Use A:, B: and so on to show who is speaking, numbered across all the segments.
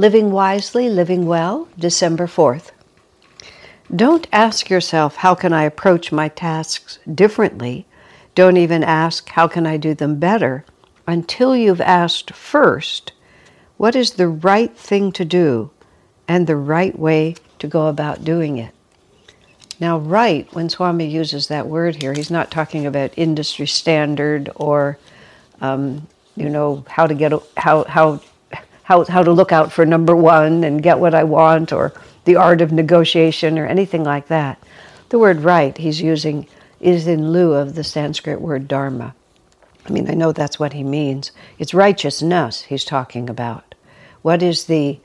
A: Living Wisely, Living Well, December 4th. Don't ask yourself, how can I approach my tasks differently? Don't even ask, how can I do them better? Until you've asked first, what is the right thing to do and the right way to go about doing it? Now, right, when Swami uses that word here, he's not talking about industry standard or, um, you know, how to get, how, how how, how to look out for number one and get what I want, or the art of negotiation, or anything like that. The word right he's using is in lieu of the Sanskrit word dharma. I mean, I know that's what he means. It's righteousness he's talking about. What is the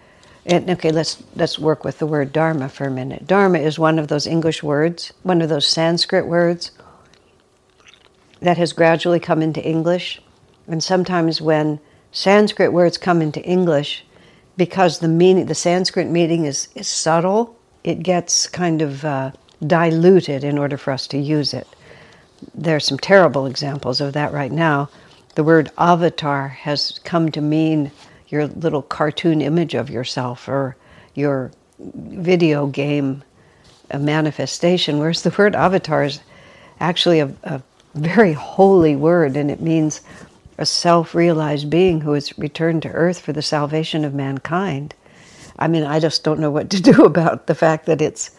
A: okay, let's let's work with the word dharma for a minute. Dharma is one of those English words, one of those Sanskrit words that has gradually come into English. And sometimes when Sanskrit words come into English because the meaning, the Sanskrit meaning is, is subtle. It gets kind of uh, diluted in order for us to use it. There are some terrible examples of that right now. The word avatar has come to mean your little cartoon image of yourself or your video game manifestation, whereas the word avatar is actually a, a very holy word and it means a self realized being who has returned to earth for the salvation of mankind. I mean, I just don't know what to do about the fact that it's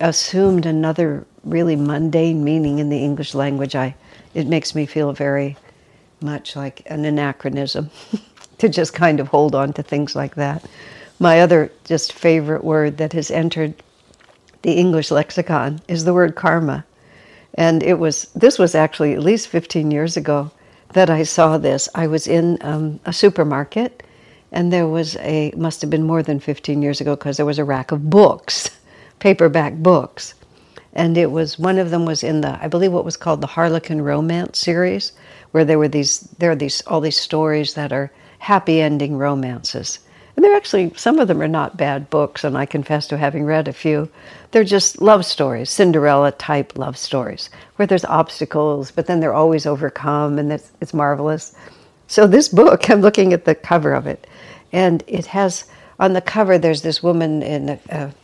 A: assumed another really mundane meaning in the English language. I, it makes me feel very much like an anachronism to just kind of hold on to things like that. My other just favorite word that has entered the English lexicon is the word karma. And it was this was actually at least 15 years ago that I saw this. I was in um, a supermarket, and there was a, must have been more than 15 years ago, because there was a rack of books, paperback books. And it was, one of them was in the, I believe what was called the Harlequin Romance series, where there were these, there are these, all these stories that are happy ending romances. And they're actually, some of them are not bad books, and I confess to having read a few. They're just love stories, Cinderella type love stories, where there's obstacles, but then they're always overcome, and it's, it's marvelous. So, this book, I'm looking at the cover of it, and it has on the cover, there's this woman in a, a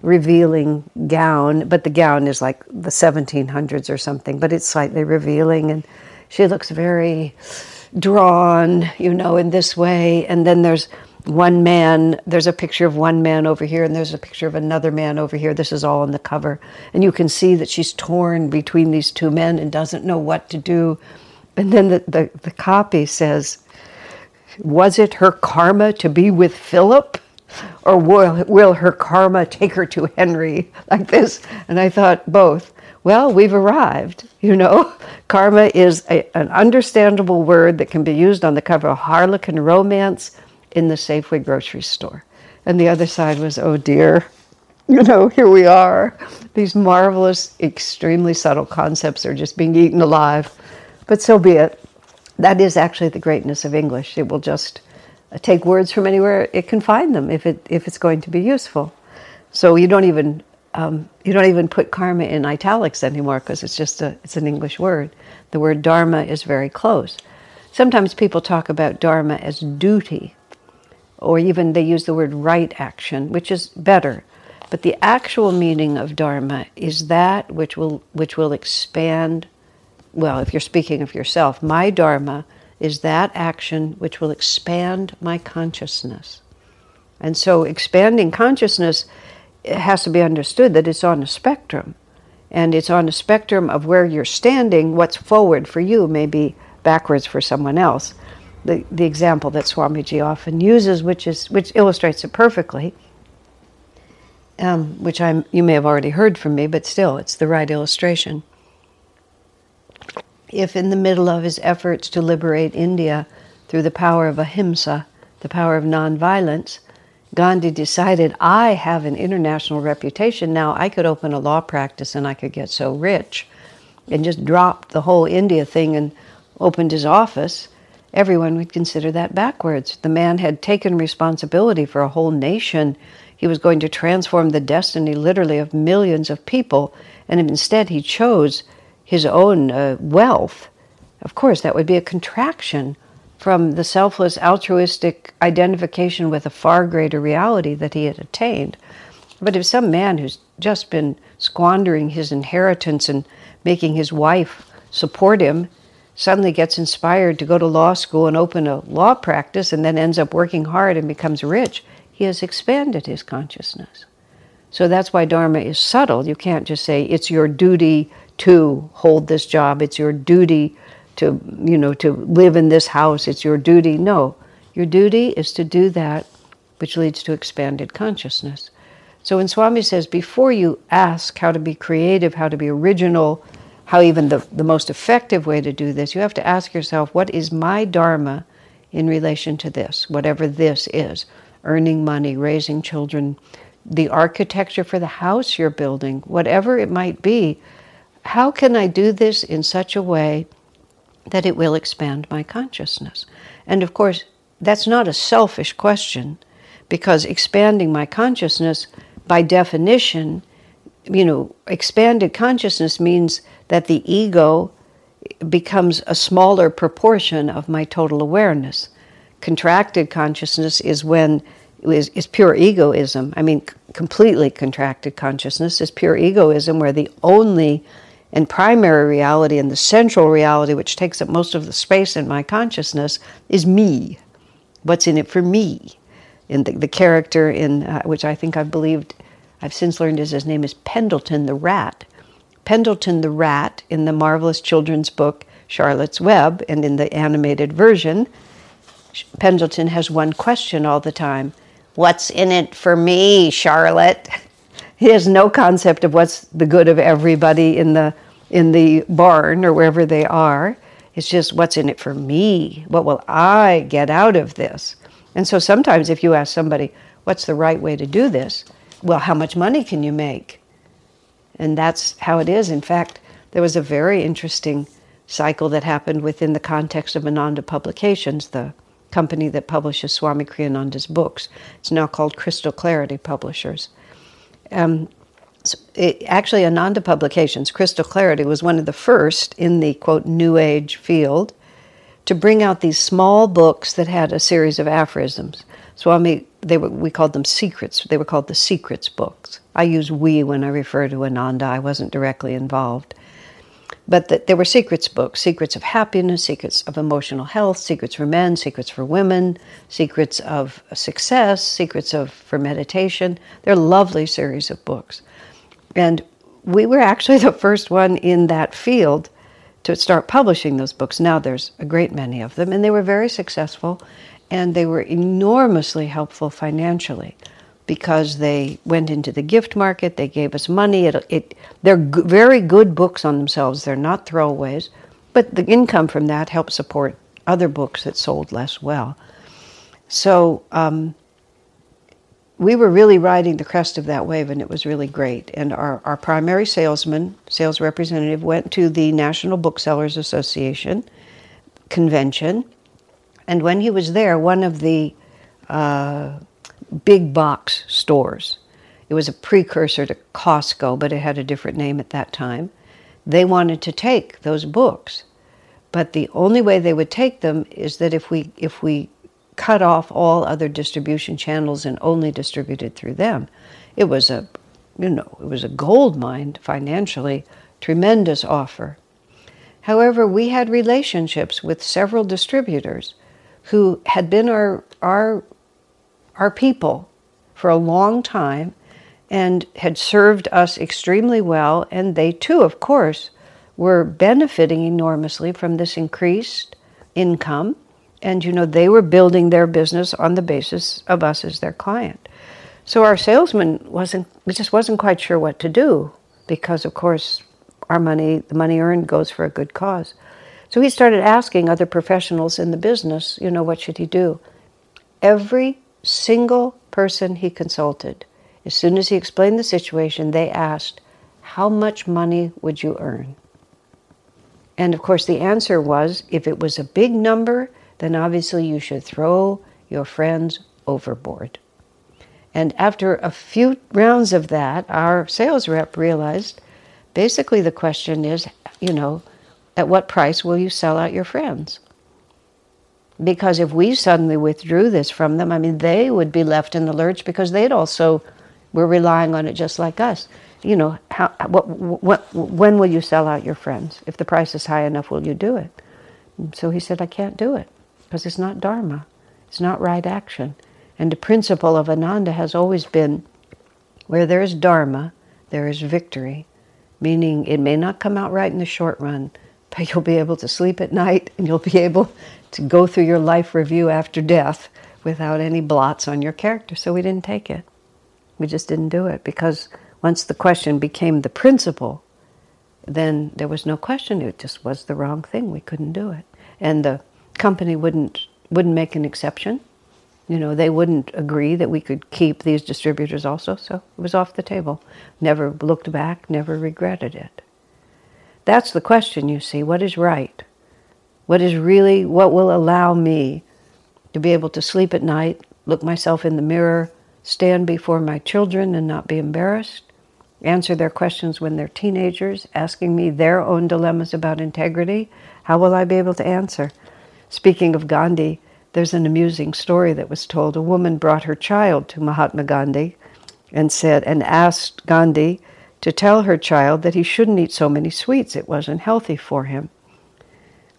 A: revealing gown, but the gown is like the 1700s or something, but it's slightly revealing, and she looks very drawn, you know, in this way. And then there's one man, there's a picture of one man over here, and there's a picture of another man over here. This is all on the cover. And you can see that she's torn between these two men and doesn't know what to do. And then the, the, the copy says, Was it her karma to be with Philip? Or will, will her karma take her to Henry? Like this. And I thought, both. Well, we've arrived. You know, karma is a, an understandable word that can be used on the cover of Harlequin Romance in the Safeway grocery store. And the other side was, oh dear, you know, here we are. These marvelous, extremely subtle concepts are just being eaten alive. But so be it. That is actually the greatness of English. It will just take words from anywhere it can find them if it if it's going to be useful. So you don't even um, you don't even put karma in italics anymore because it's just a it's an English word. The word dharma is very close. Sometimes people talk about dharma as duty, or even they use the word right action, which is better. But the actual meaning of dharma is that which will which will expand. Well, if you're speaking of yourself, my dharma is that action which will expand my consciousness. And so, expanding consciousness has to be understood that it's on a spectrum, and it's on a spectrum of where you're standing. What's forward for you may be backwards for someone else the, the example that Swamiji often uses, which, is, which illustrates it perfectly, um, which I'm, you may have already heard from me, but still, it's the right illustration. If in the middle of his efforts to liberate India through the power of ahimsa, the power of nonviolence, Gandhi decided, I have an international reputation now, I could open a law practice and I could get so rich, and just dropped the whole India thing and opened his office everyone would consider that backwards. The man had taken responsibility for a whole nation. He was going to transform the destiny literally of millions of people, and instead he chose his own uh, wealth. Of course, that would be a contraction from the selfless, altruistic identification with a far greater reality that he had attained. But if some man who's just been squandering his inheritance and making his wife support him suddenly gets inspired to go to law school and open a law practice and then ends up working hard and becomes rich, he has expanded his consciousness. So that's why Dharma is subtle. You can't just say it's your duty to hold this job, it's your duty to, you know, to live in this house, it's your duty. No, your duty is to do that which leads to expanded consciousness. So when Swami says, before you ask how to be creative, how to be original, how even the, the most effective way to do this, you have to ask yourself, what is my Dharma in relation to this, whatever this is? Earning money, raising children, the architecture for the house you're building, whatever it might be. How can I do this in such a way that it will expand my consciousness? And of course, that's not a selfish question because expanding my consciousness, by definition, you know, expanded consciousness means that the ego becomes a smaller proportion of my total awareness. Contracted consciousness is when is, is pure egoism. I mean, completely contracted consciousness is pure egoism, where the only and primary reality and the central reality, which takes up most of the space in my consciousness, is me. What's in it for me? In the, the character in uh, which I think I've believed, I've since learned is his name is Pendleton the Rat. Pendleton the Rat in the marvelous children's book Charlotte's Web and in the animated version, Pendleton has one question all the time What's in it for me, Charlotte? He has no concept of what's the good of everybody in the in the barn or wherever they are. It's just what's in it for me? What will I get out of this? And so sometimes if you ask somebody, what's the right way to do this? Well, how much money can you make? And that's how it is. In fact, there was a very interesting cycle that happened within the context of Ananda Publications, the company that publishes Swami Kriyananda's books. It's now called Crystal Clarity Publishers. Um, it, actually, Ananda Publications, Crystal Clarity, was one of the first in the quote New Age field to bring out these small books that had a series of aphorisms. Swami, they were, we called them secrets. They were called the secrets books. I use we when I refer to Ananda. I wasn't directly involved. But that there were secrets books secrets of happiness, secrets of emotional health, secrets for men, secrets for women, secrets of success, secrets of for meditation. They're a lovely series of books. And we were actually the first one in that field to start publishing those books. Now there's a great many of them, and they were very successful and they were enormously helpful financially because they went into the gift market, they gave us money. It, it, they're g- very good books on themselves, they're not throwaways, but the income from that helped support other books that sold less well. So um, we were really riding the crest of that wave, and it was really great. And our, our primary salesman, sales representative, went to the National Booksellers Association convention and when he was there, one of the uh, big box stores, it was a precursor to Costco, but it had a different name at that time, they wanted to take those books. But the only way they would take them is that if we, if we cut off all other distribution channels and only distributed through them, it was a, you know, it was a gold mine financially, tremendous offer. However, we had relationships with several distributors who had been our, our, our people for a long time and had served us extremely well. And they too, of course, were benefiting enormously from this increased income. And, you know, they were building their business on the basis of us as their client. So our salesman wasn't, just wasn't quite sure what to do because, of course, our money, the money earned goes for a good cause. So he started asking other professionals in the business, you know, what should he do? Every single person he consulted, as soon as he explained the situation, they asked, How much money would you earn? And of course, the answer was if it was a big number, then obviously you should throw your friends overboard. And after a few rounds of that, our sales rep realized basically the question is, you know, at what price will you sell out your friends? Because if we suddenly withdrew this from them, I mean, they would be left in the lurch because they'd also were relying on it just like us. You know, how, what, what, when will you sell out your friends? If the price is high enough, will you do it? So he said, I can't do it because it's not Dharma. It's not right action. And the principle of Ananda has always been where there is Dharma, there is victory, meaning it may not come out right in the short run, but you'll be able to sleep at night and you'll be able to go through your life review after death without any blots on your character. So we didn't take it. We just didn't do it because once the question became the principle, then there was no question. It just was the wrong thing. We couldn't do it. And the company wouldn't wouldn't make an exception. You know, they wouldn't agree that we could keep these distributors also, so it was off the table. Never looked back, never regretted it. That's the question, you see. What is right? What is really, what will allow me to be able to sleep at night, look myself in the mirror, stand before my children and not be embarrassed, answer their questions when they're teenagers, asking me their own dilemmas about integrity? How will I be able to answer? Speaking of Gandhi, there's an amusing story that was told. A woman brought her child to Mahatma Gandhi and said and asked Gandhi to tell her child that he shouldn't eat so many sweets. It wasn't healthy for him.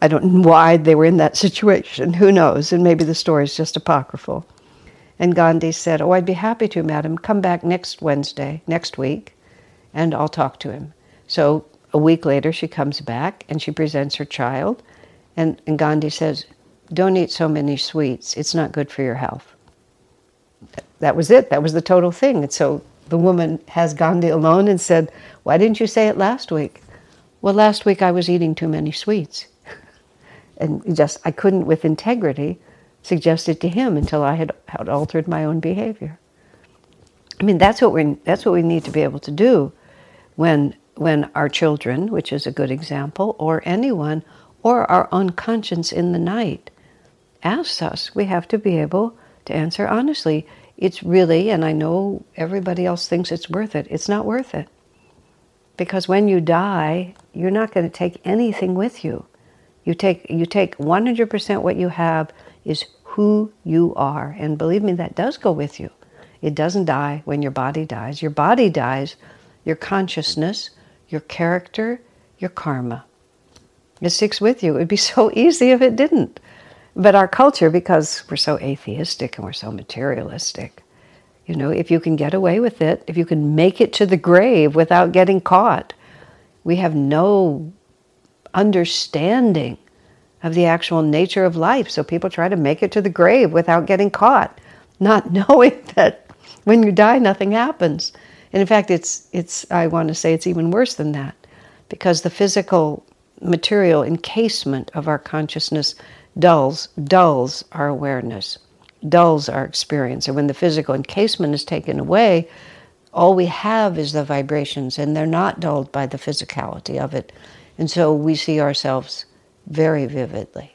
A: I don't know why they were in that situation. Who knows? And maybe the story is just apocryphal. And Gandhi said, Oh, I'd be happy to, madam. Come back next Wednesday, next week, and I'll talk to him. So a week later, she comes back and she presents her child. And, and Gandhi says, Don't eat so many sweets, it's not good for your health. That was it, that was the total thing. And so the woman has Gandhi alone and said, Why didn't you say it last week? Well, last week I was eating too many sweets. and just, I couldn't, with integrity, suggest it to him until I had, had altered my own behavior. I mean, that's what, we that's what we need to be able to do when, when our children, which is a good example, or anyone or our own conscience in the night asks us, we have to be able to answer honestly. It's really, and I know everybody else thinks it's worth it, it's not worth it. Because when you die, you're not going to take anything with you. You take, you take 100% what you have is who you are. And believe me, that does go with you. It doesn't die when your body dies. Your body dies, your consciousness, your character, your karma. It sticks with you. It would be so easy if it didn't. But our culture, because we're so atheistic and we're so materialistic, you know, if you can get away with it, if you can make it to the grave without getting caught, we have no understanding of the actual nature of life. So people try to make it to the grave without getting caught, not knowing that when you die, nothing happens. And in fact, it's, it's, I want to say it's even worse than that because the physical material encasement of our consciousness dulls, dulls our awareness, dulls our experience. And when the physical encasement is taken away, all we have is the vibrations, and they're not dulled by the physicality of it. And so we see ourselves very vividly.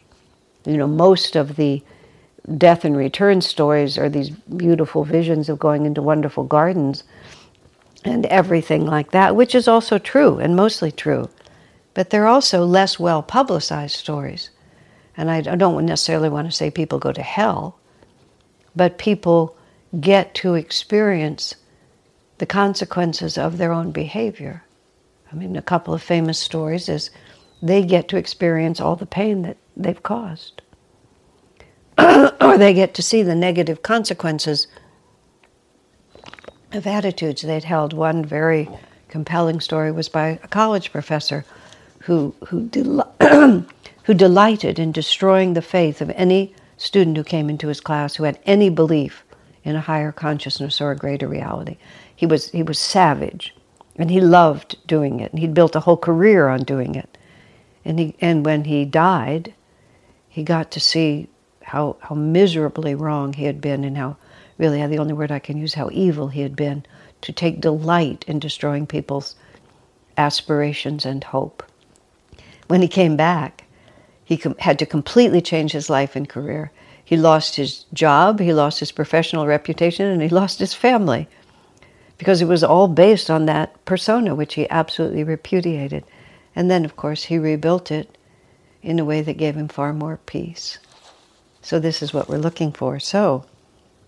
A: You know, most of the death and return stories are these beautiful visions of going into wonderful gardens and everything like that, which is also true and mostly true. But they're also less well publicized stories. And I don't necessarily want to say people go to hell, but people get to experience the consequences of their own behavior. I mean, a couple of famous stories is they get to experience all the pain that they've caused. or they get to see the negative consequences of attitudes they'd held. One very compelling story was by a college professor who, who, del- who delighted in destroying the faith of any student who came into his class who had any belief in a higher consciousness or a greater reality. He was, he was savage, and he loved doing it, and he'd built a whole career on doing it. And, he, and when he died, he got to see how, how miserably wrong he had been, and how, really, the only word I can use, how evil he had been to take delight in destroying people's aspirations and hope. When he came back, he com- had to completely change his life and career. He lost his job, he lost his professional reputation, and he lost his family because it was all based on that persona, which he absolutely repudiated. And then, of course, he rebuilt it in a way that gave him far more peace. So, this is what we're looking for. So,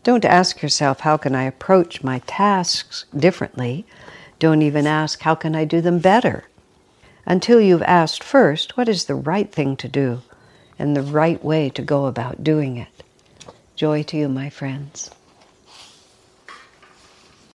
A: don't ask yourself, how can I approach my tasks differently? Don't even ask, how can I do them better? Until you've asked first, what is the right thing to do and the right way to go about doing it? Joy to you, my friends.